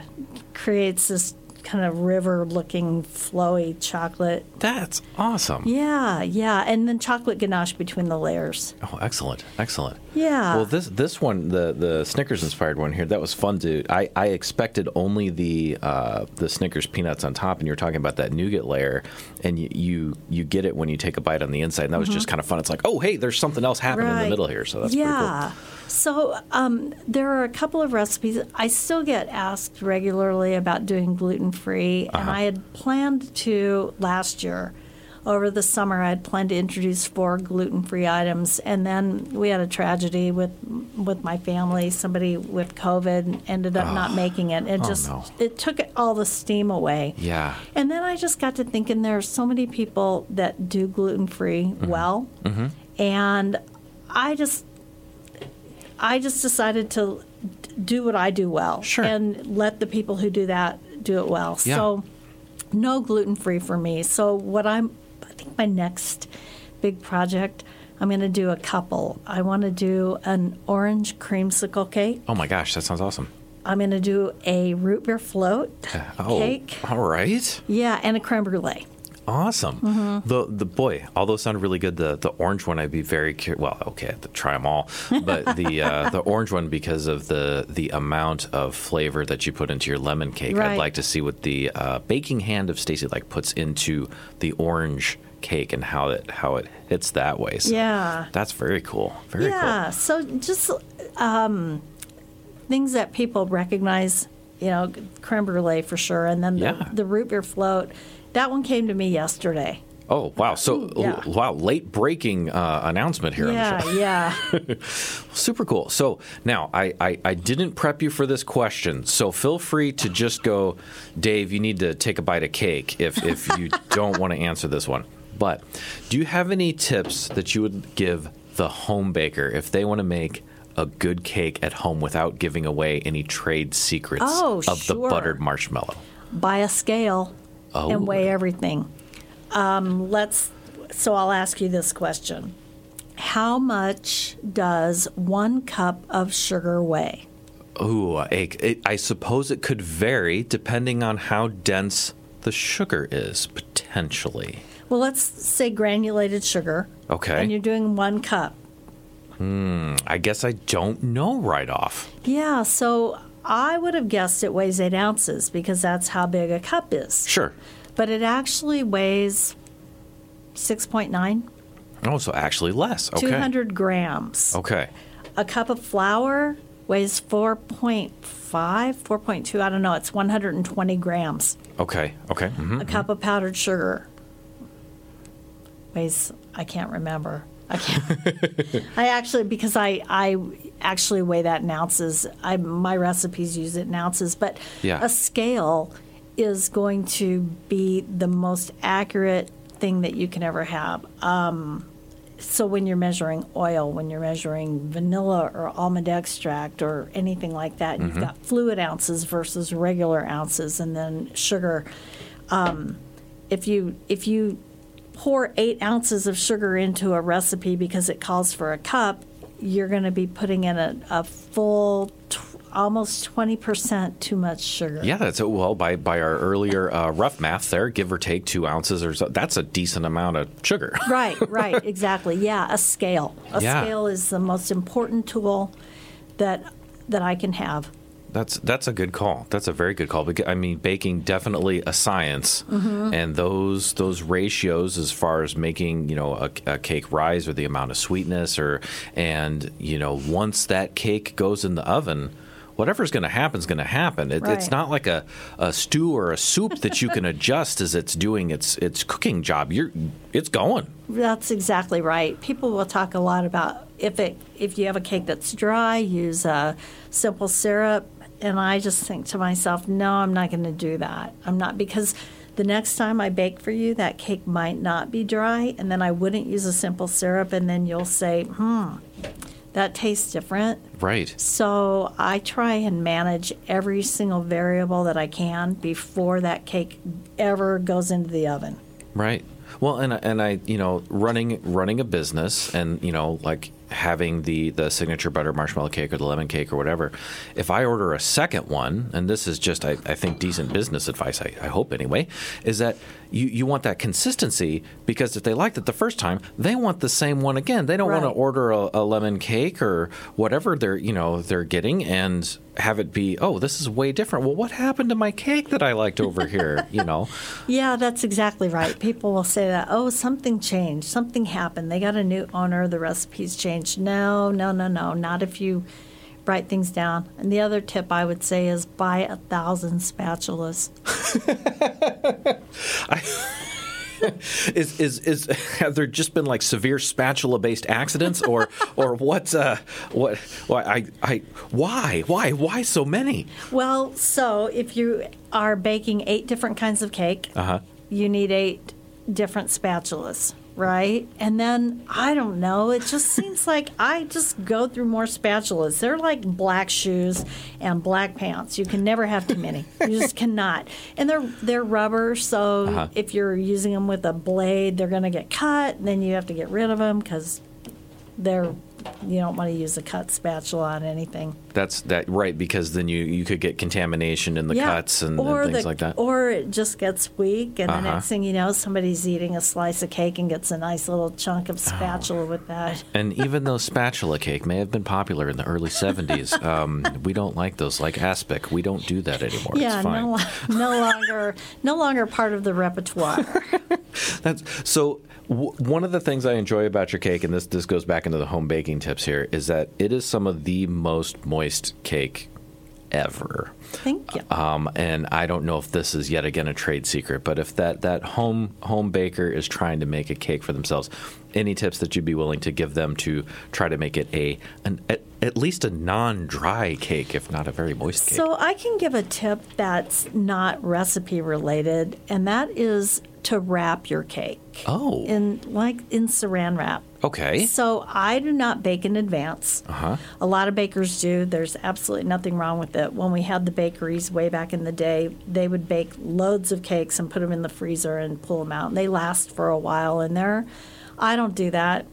creates this kind of river-looking flowy chocolate. That's awesome. Yeah, yeah, and then chocolate ganache between the layers. Oh, excellent, excellent. Yeah. Well, this this one, the the Snickers inspired one here, that was fun to. I, I expected only the uh, the Snickers peanuts on top, and you're talking about that nougat layer, and you you, you get it when you take a bite on the inside, and that was just kind of fun. It's like, oh, hey, there's something else happening in the Mm-hmm. Middle here, so that's yeah. So um, there are a couple of recipes. I still get asked regularly about doing gluten free, Uh-huh. and I had planned to last year. Over the summer, I had planned to introduce four gluten-free items, and then we had a tragedy with with my family. Somebody with COVID ended up not making it. It Oh, just no. it took all the steam away. Yeah. And then I just got to thinking there are so many people that do gluten free Mm-hmm. well, and I just I just decided to do what I do well Sure. and let the people who do that do it well. Yeah. So no gluten free for me. So what I'm I think my next big project I'm going to do a couple. I want to do an orange creamsicle cake. Oh my gosh, that sounds awesome. I'm going to do a root beer float Oh, cake. all right. Yeah, and a creme brulee. Awesome. Mm-hmm. The the boy, all those sounded really good. The the orange one, I'd be very curious. Well, okay, I have to try them all, but the uh, the orange one because of the the amount of flavor that you put into your lemon cake. I'd like to see what the uh, baking hand of Stacy like puts into the orange cake and how it how it hits that way. So Yeah. that's very cool. Very yeah. So just um, things that people recognize, you know, creme brulee for sure, and then the, Yeah. the root beer float. That one came to me yesterday. Oh wow! So Yeah. wow, late breaking uh, announcement here. on the show. Yeah, yeah. Super cool. So now I, I, I didn't prep you for this question, so feel free to just go, Dave. You need to take a bite of cake if if you don't want to answer this one. But do you have any tips that you would give the home baker if they want to make a good cake at home without giving away any trade secrets Oh, of the buttered marshmallow? Buy a scale Oh. and weigh everything. Um, let's. So I'll ask you this question: How much does one cup of sugar weigh? Ooh, it, it, I suppose it could vary depending on how dense the sugar is, potentially. Well, let's say granulated sugar. Okay. And you're doing one cup. Hmm. I guess I don't know right off. Yeah, so I would have guessed it weighs eight ounces because that's how big a cup is. Sure. But it actually weighs 6.9, Oh, so actually less. Okay. 200 grams. Okay. A cup of flour weighs 4.5, 4.2, I don't know, it's 120 grams. Okay. Okay. hmm A cup of powdered sugar weighs, I can't remember. I can't. I actually because I I actually weigh that in ounces. I my recipes use it in ounces, but Yeah. a scale is going to be the most accurate thing that you can ever have. Um, so when you're measuring oil, when you're measuring vanilla or almond extract or anything like that, you've got fluid ounces versus regular ounces, and then sugar. Um, if you if you pour eight ounces of sugar into a recipe because it calls for a cup, you're going to be putting in a, a full, almost 20% too much sugar. Yeah, that's. Well, by by our earlier uh, rough math there, give or take two ounces or so, that's a decent amount of sugar. Right, right, exactly. Yeah, a scale. A Yeah. scale is the most important tool that that I can have. That's that's a good call. That's a very good call. Because, I mean, baking definitely a science, Mm-hmm. and those those ratios as far as making you know a, a cake rise or the amount of sweetness or and you know once that cake goes in the oven. Whatever's going to happen is going to happen. It, It's not like a, a stew or a soup that you can adjust as it's doing its its cooking job. You're it's going. That's exactly right. People will talk a lot about if it if you have a cake that's dry, use a simple syrup, and I just think to myself, no, I'm not going to do that. I'm not because the next time I bake for you, that cake might not be dry, and then I wouldn't use a simple syrup, and then you'll say, hmm, that tastes different. Right. So I try and manage every single variable that I can before that cake ever goes into the oven. Right. Well, and I- and I, you know, running running a business, and you know, like having the the signature butter marshmallow cake or the lemon cake or whatever. If I order a second one, and this is just, I, I think, decent business advice. I, I hope anyway, is that you you want that consistency because if they liked it the first time, they want the same one again. They don't want to order a, a lemon cake or whatever they're you know they're getting and have it be oh this is way different. Well, what happened to my cake that I liked over here? You know. Yeah, that's exactly right. People will say that, oh, something changed, something happened. They got a new owner, the recipe's changed. No, no, no, no, not if you write things down. And the other tip I would say is buy a thousand spatulas. is is is have there just been like severe spatula based accidents? Or or what uh what why I I why why why so many? Well, so if you are baking eight different kinds of cake, uh-huh. you need eight different spatulas, right? And then I don't know, it just seems like I just go through more spatulas. They're like black shoes and black pants. You can never have too many. You just cannot. And they're they're rubber, so Uh-huh. if you're using them with a blade, they're going to get cut, and then you have to get rid of them cuz they're you don't want to use a cut spatula on anything. That's that right because then you you could get contamination in the cuts and, and things the, like that Or it just gets weak, and Uh-huh. the next thing you know, somebody's eating a slice of cake and gets a nice little chunk of spatula with that. and even though spatula cake may have been popular in the early 70s um, we don't like those like aspic we don't do that anymore yeah, it's fine no, no longer, no longer part of the repertoire. That's so. W- one of the things I enjoy about your cake, and this this goes back into the home baking tips here, is that it is some of the most moist cake ever. Thank you. Um, and I don't know if this is yet again a trade secret, but if that that home home baker is trying to make a cake for themselves, any tips that you'd be willing to give them to try to make it a an, at, least a non-dry cake, if not a very moist cake? So I can give a tip that's not recipe related, and that is to wrap your cake. Oh. In like in saran wrap. okay. So I do not bake in advance. Uh-huh. A lot of bakers do. There's absolutely nothing wrong with it. When we had the bakeries way back in the day, they would bake loads of cakes and put them in the freezer and pull them out. And they last for a while in there. I don't do that.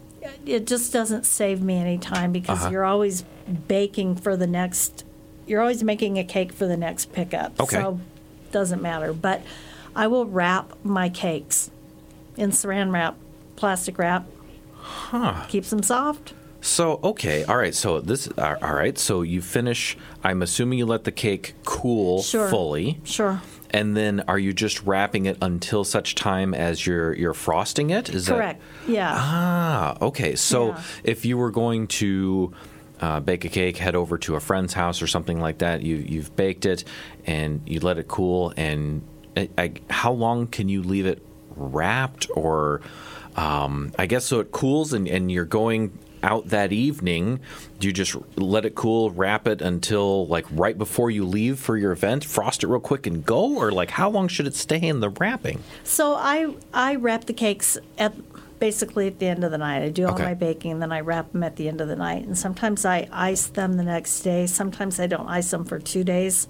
It just doesn't save me any time because Uh-huh. you're always baking for the next. You're always making a cake for the next pickup. Okay. So doesn't matter. But I will wrap my cakes in saran wrap, plastic wrap. Huh. Keeps them soft. So okay, all right. So this, all right. So you finish. I'm assuming you let the cake cool Sure. fully, Sure. And then are you just wrapping it until such time as you're you're frosting it? Is that Correct. Yeah. Ah, okay. So Yeah. if you were going to uh, bake a cake, head over to a friend's house or something like that. You you've baked it and you let it cool. And I, I, how long can you leave it wrapped? Or um, I guess so it cools and, and you're going out that evening. Do you just let it cool, wrap it until like right before you leave for your event, frost it real quick and go? Or like how long should it stay in the wrapping? So I I wrap the cakes at basically at the end of the night. I do all Okay. my baking, and then I wrap them at the end of the night. And sometimes I ice them the next day. Sometimes I don't ice them for two days.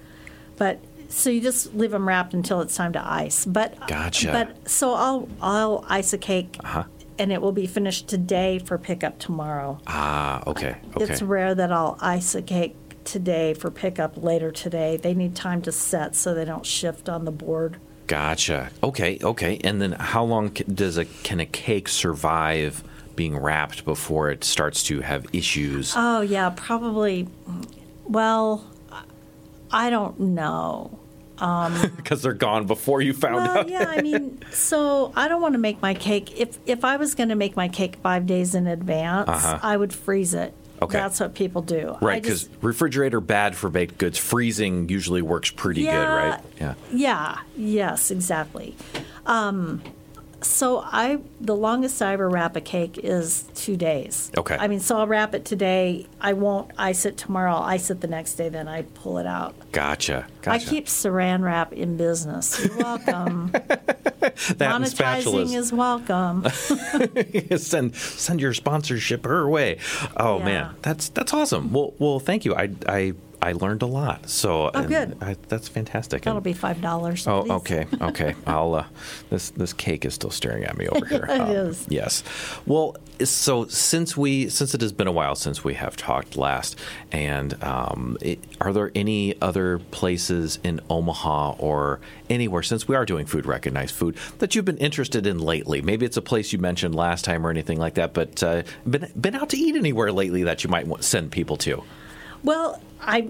But so you just leave them wrapped until it's time to ice. But Gotcha. But so I'll I'll ice a cake. Uh-huh. And it will be finished today for pickup tomorrow. Ah, okay. Okay. It's rare that I'll ice a cake today for pickup later today. They need time to set so they don't shift on the board. Gotcha. Okay, okay. And then how long does a can a cake survive being wrapped before it starts to have issues? Oh yeah, probably. Well, I don't know. Because they're gone before you found Well, out. yeah, I mean, so I don't want to make my cake. If if I was going to make my cake five days in advance, I would freeze it. Uh-huh. Okay. that's what people do. Right, because refrigerator bad for baked goods. Freezing usually works pretty good, right? Yeah. Yeah. Yes. Exactly. Um, so I the longest I ever wrap a cake is two days. Okay. I mean, so I'll wrap it today. I won't ice it tomorrow. I'll ice it the next day. Then I pull it out. Gotcha. I keep Saran wrap in business. You're welcome. that Monetizing is welcome. send send your sponsorship her way. Oh Yeah. man, that's that's awesome. Well, well, thank you. I I I learned a lot. So Oh, good. I, that's fantastic. That'll And- be five dollars. Oh, okay, okay. I'll. Uh, this this cake is still staring at me over here. Um, It is. Yes. Well, so since we since it has been a while since we have talked last, and um, it, are there any other places in Omaha or anywhere since we are doing food recognized food that you've been interested in lately? Maybe it's a place you mentioned last time or anything like that, but uh, been been out to eat anywhere lately that you might send people to. Well, I.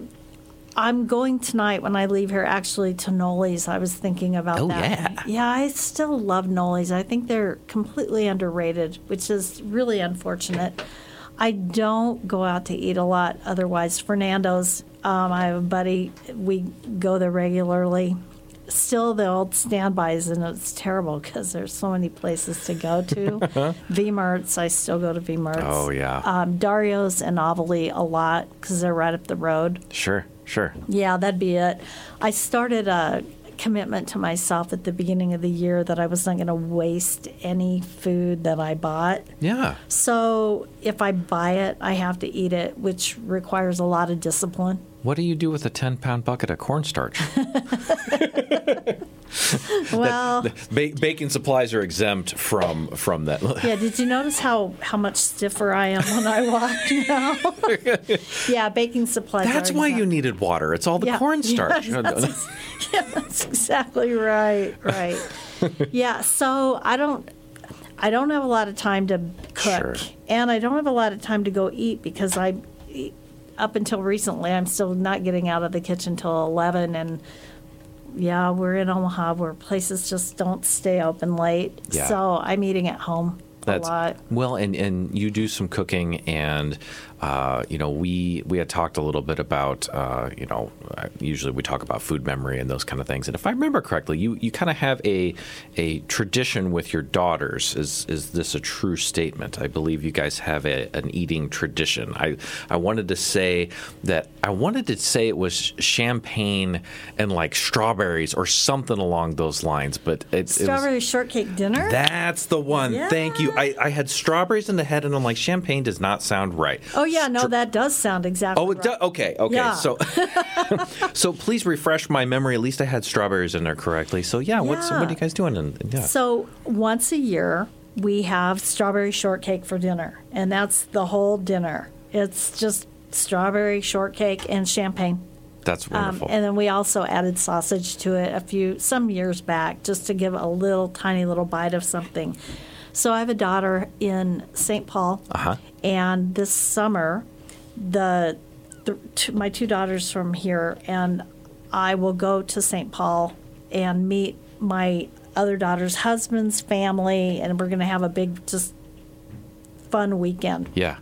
I'm going tonight when I leave here actually to Noli's. I was thinking about Oh, that. yeah. Yeah, I still love Noli's. I think they're completely underrated, which is really unfortunate. I don't go out to eat a lot otherwise. Fernando's, um, I have a buddy, we go there regularly. Still the old standbys, and it's terrible because there's so many places to go to. V. Mertz, I still go to V. Mertz. Oh, yeah. Um, Dario's and Avoli a lot because they're right up the road. Sure, sure. Yeah, that'd be it. I started a commitment to myself at the beginning of the year that I was not going to waste any food that I bought. Yeah. So if I buy it, I have to eat it, which requires a lot of discipline. What do you do with a ten pound bucket of cornstarch? Well, Ba- baking supplies are exempt from from that. yeah. Did you notice how how much stiffer I am when I walk now? yeah, baking supplies. That's why exempt. you needed water. It's all the Yeah. cornstarch. Yeah, that's, yeah, that's exactly right. Right. yeah. So I don't. I don't have a lot of time to cook, Sure. and I don't have a lot of time to go eat because I, up until recently, I'm still not getting out of the kitchen till eleven, and yeah, we're in Omaha where places just don't stay open late. Yeah. So I'm eating at home That's, a lot. well, and and you do some cooking, and uh, you know we we had talked a little bit about uh, you know uh, usually we talk about food memory and those kind of things. And if I remember correctly, you you kind of have a a tradition with your daughters. Is is this a true statement? I believe you guys have a, an eating tradition. I I wanted to say that I wanted to say it was champagne and like strawberries or something along those lines, but it, it was. Shortcake dinner. That's the one. Thank you. I, I had strawberries in the head, and I'm like, champagne does not sound right. oh yeah, no, that does sound exactly. Oh, it right. does. Okay, okay. Yeah. So, so please refresh my memory. At least I had strawberries in there correctly. So yeah, what's what are you guys doing? Yeah, So once a year, we have strawberry shortcake for dinner, and that's the whole dinner. It's just strawberry shortcake and champagne. that's Um, wonderful. and then we also added sausage to it a few some years back, just to give a little tiny little bite of something. So I have a daughter in St. Paul, Uh-huh. and this summer, the, the two, my two daughters from here, and I will go to St. Paul and meet my other daughter's husband's family, and we're going to have a big, just fun weekend. yeah,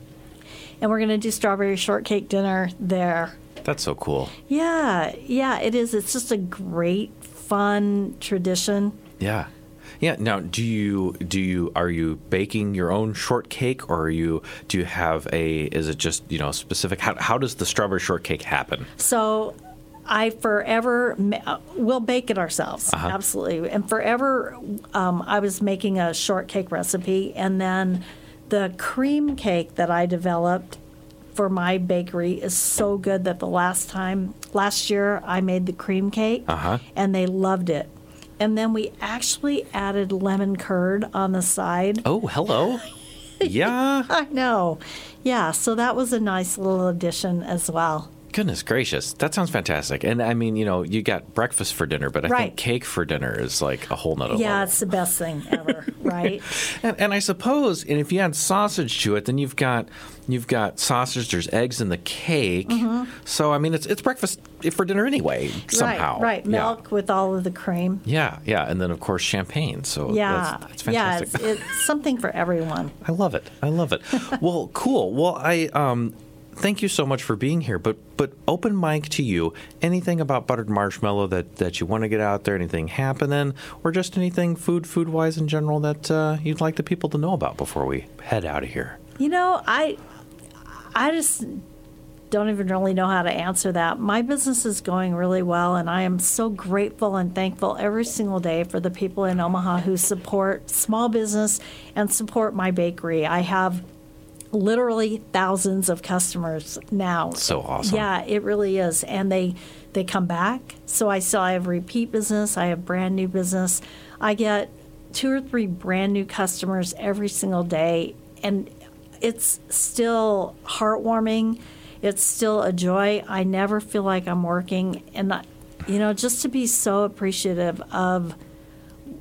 And we're going to do strawberry shortcake dinner there. that's so cool. Yeah, yeah, it is. It's just a great, fun tradition. Yeah. Yeah. Now, do you do you are you baking your own shortcake, or are you do you have a? Is it just you know specific? How how does the strawberry shortcake happen? So I forever we'll bake it ourselves, absolutely. And forever, um, I was making a shortcake recipe, and then the cream cake that I developed for my bakery is so good that the last time last year I made the cream cake, Uh-huh. and they loved it. And then we actually added lemon curd on the side. Oh, hello. yeah. I know. Yeah, so that was a nice little addition as well. Goodness gracious, that sounds fantastic. And I mean, you know, you got breakfast for dinner, but I Right. think cake for dinner is like a whole nother Yeah, level. it's the best thing ever, right? And, and I suppose, and if you add sausage to it, then you've got you've got sausage. There's eggs in the cake. So I mean, it's it's breakfast for dinner anyway. Somehow, Mm-hmm. Right, right. Yeah. Milk with all of the cream. Yeah, yeah, and then of course champagne. So Yeah, that's, that's yeah. fantastic. It's, it's something for everyone. I love it. I love it. well, cool. Well, I um, thank you so much for being here. But but open mic to you. Anything about buttered marshmallow that, that you want to get out there? Anything happening, or just anything food food wise in general that uh, you'd like the people to know about before we head out of here? You know, I, I just don't even really know how to answer that. My business is going really well, and I am so grateful and thankful every single day for the people in Omaha who support small business and support my bakery. I have literally thousands of customers now. So awesome. Yeah, it really is. And they they come back. So I still I have repeat business, I have brand new business. I get two or three brand new customers every single day and it's still heartwarming. It's still a joy. I never feel like I'm working and I, you know, just to be so appreciative of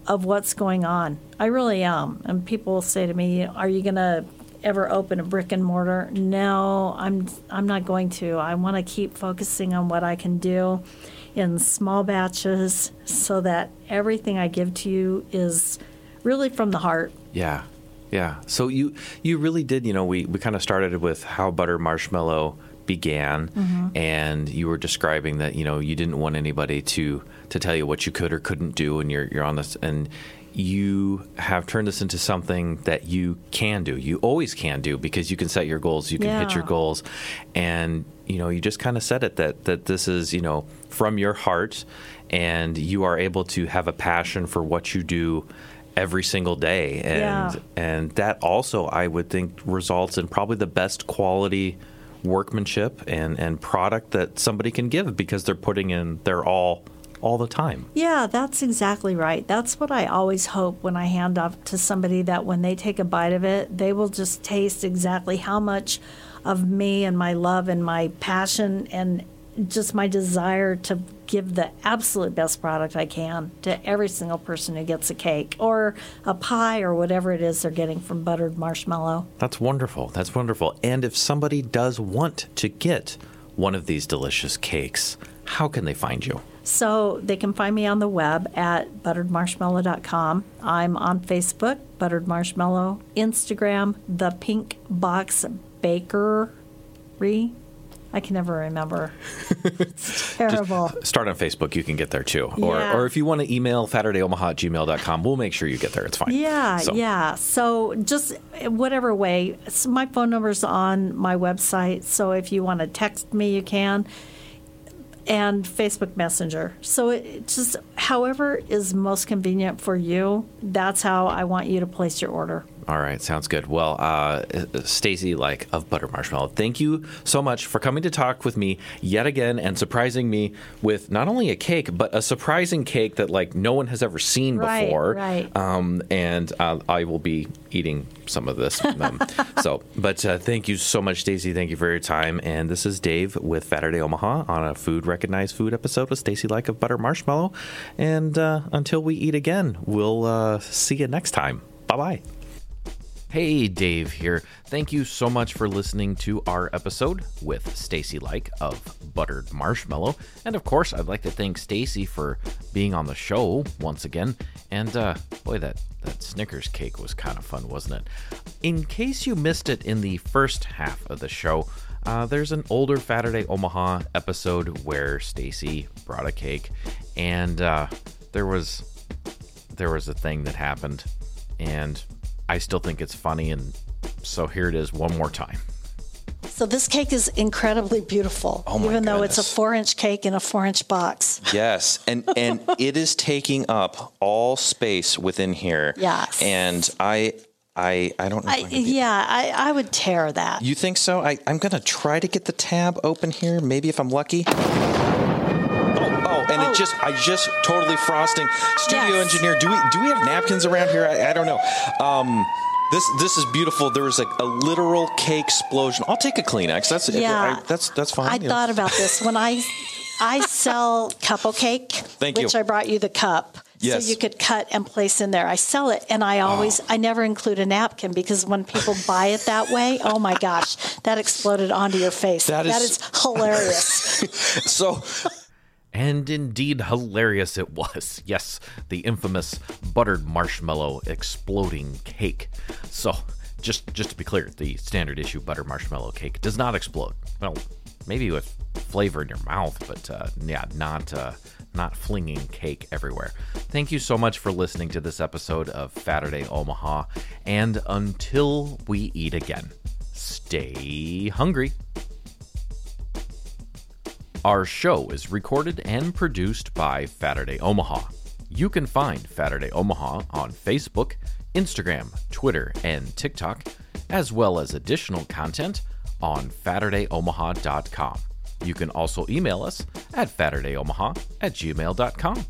of what's going on. I really am. And people say to me, "Are you going to ever open a brick and mortar?" No, I'm I'm not going to. I want to keep focusing on what I can do in small batches so that everything I give to you is really from the heart. Yeah, yeah. So you you really did. You know, we we kind of started with how butter marshmallow began, mm-hmm. and you were describing that you know you didn't want anybody to to tell you what you could or couldn't do, and you're you're on this and. You have turned this into something that you can do. You always can do because you can set your goals, you can hit your goals, and you know you just kind of said it that that this is you know from your heart, and you are able to have a passion for what you do every single day, and Yeah. and that also I would think results in probably the best quality workmanship and and product that somebody can give because they're putting in their all all the time. Yeah, that's exactly right. That's what I always hope when I hand off to somebody that when they take a bite of it, they will just taste exactly how much of me and my love and my passion and just my desire to give the absolute best product I can to every single person who gets a cake or a pie or whatever it is they're getting from buttered marshmallow. That's wonderful. That's wonderful. And if somebody does want to get one of these delicious cakes, how can they find you? So they can find me on the web at butteredmarshmallow.com. I'm on Facebook, Buttered Marshmallow, Instagram, The Pink Box Bakery. I can never remember. It's terrible. Start on Facebook. You can get there too. Or, Yeah. or if you want to email fatterdayOmaha at gmail.com, we'll make sure you get there. It's fine. Yeah, So- yeah. So just eh, whatever way. So my phone number's on my website. So if you want to text me, you can. And Facebook Messenger. So it just however is most convenient for you. That's how I want you to place your order. All right, sounds good. Well, uh, Stacy, like of Butter Marshmallow, thank you so much for coming to talk with me yet again and surprising me with not only a cake but a surprising cake that like no one has ever seen Right, before. right. Um, and uh, I will be eating some of this. Um, so, but uh, thank you so much, Stacy. Thank you for your time. And this is Dave with Saturday Omaha on a food recognized food episode with Stacy like of Butter Marshmallow. And uh, until we eat again, we'll uh, see you next time. Bye bye. Hey, Dave here. Thank you so much for listening to our episode with Stacy Like of Buttered Marshmallow. And of course, I'd like to thank Stacy for being on the show once again. And uh, boy, that, that Snickers cake was kind of fun, wasn't it? In case you missed it in the first half of the show, uh, there's an older Saturday Omaha episode where Stacy brought a cake, and uh, there was there was a thing that happened, and I still think it's funny, and so here it is one more time. So this cake is incredibly beautiful, Oh, my even though it's a four-inch cake in a four-inch box. Yes, and and it is taking up all space within here. Yes. and I I I don't know. I, I yeah, I, I would tear that. You think so? I, I'm gonna try to get the tab open here. Maybe if I'm lucky. Just I just totally frosting. Studio Yes. engineer, do we do we have napkins around here? I, I don't know. Um, this this is beautiful. There was like a literal cake explosion. I'll take a Kleenex. That's Yeah. I, that's that's fine. I you know. thought about this when I I sell couple cake, Thank you. which I brought you the cup. Yes. So you could cut and place in there. I sell it, and I always, I never include a napkin because when people buy it that way, oh my gosh, that exploded onto your face. That that is- is hilarious. so. And indeed, hilarious it was. Yes, the infamous buttered marshmallow exploding cake. So, just just to be clear, the standard issue butter marshmallow cake does not explode. Well, maybe with flavor in your mouth, but uh, yeah, not uh, not flinging cake everywhere. Thank you so much for listening to this episode of Saturday Omaha, and until we eat again, stay hungry. Our show is recorded and produced by Saturday Omaha. You can find Saturday Omaha on Facebook, Instagram, Twitter, and TikTok. as well as additional content on SaturdayOmaha.com. You can also email us at SaturdayOmaha at gmail.com.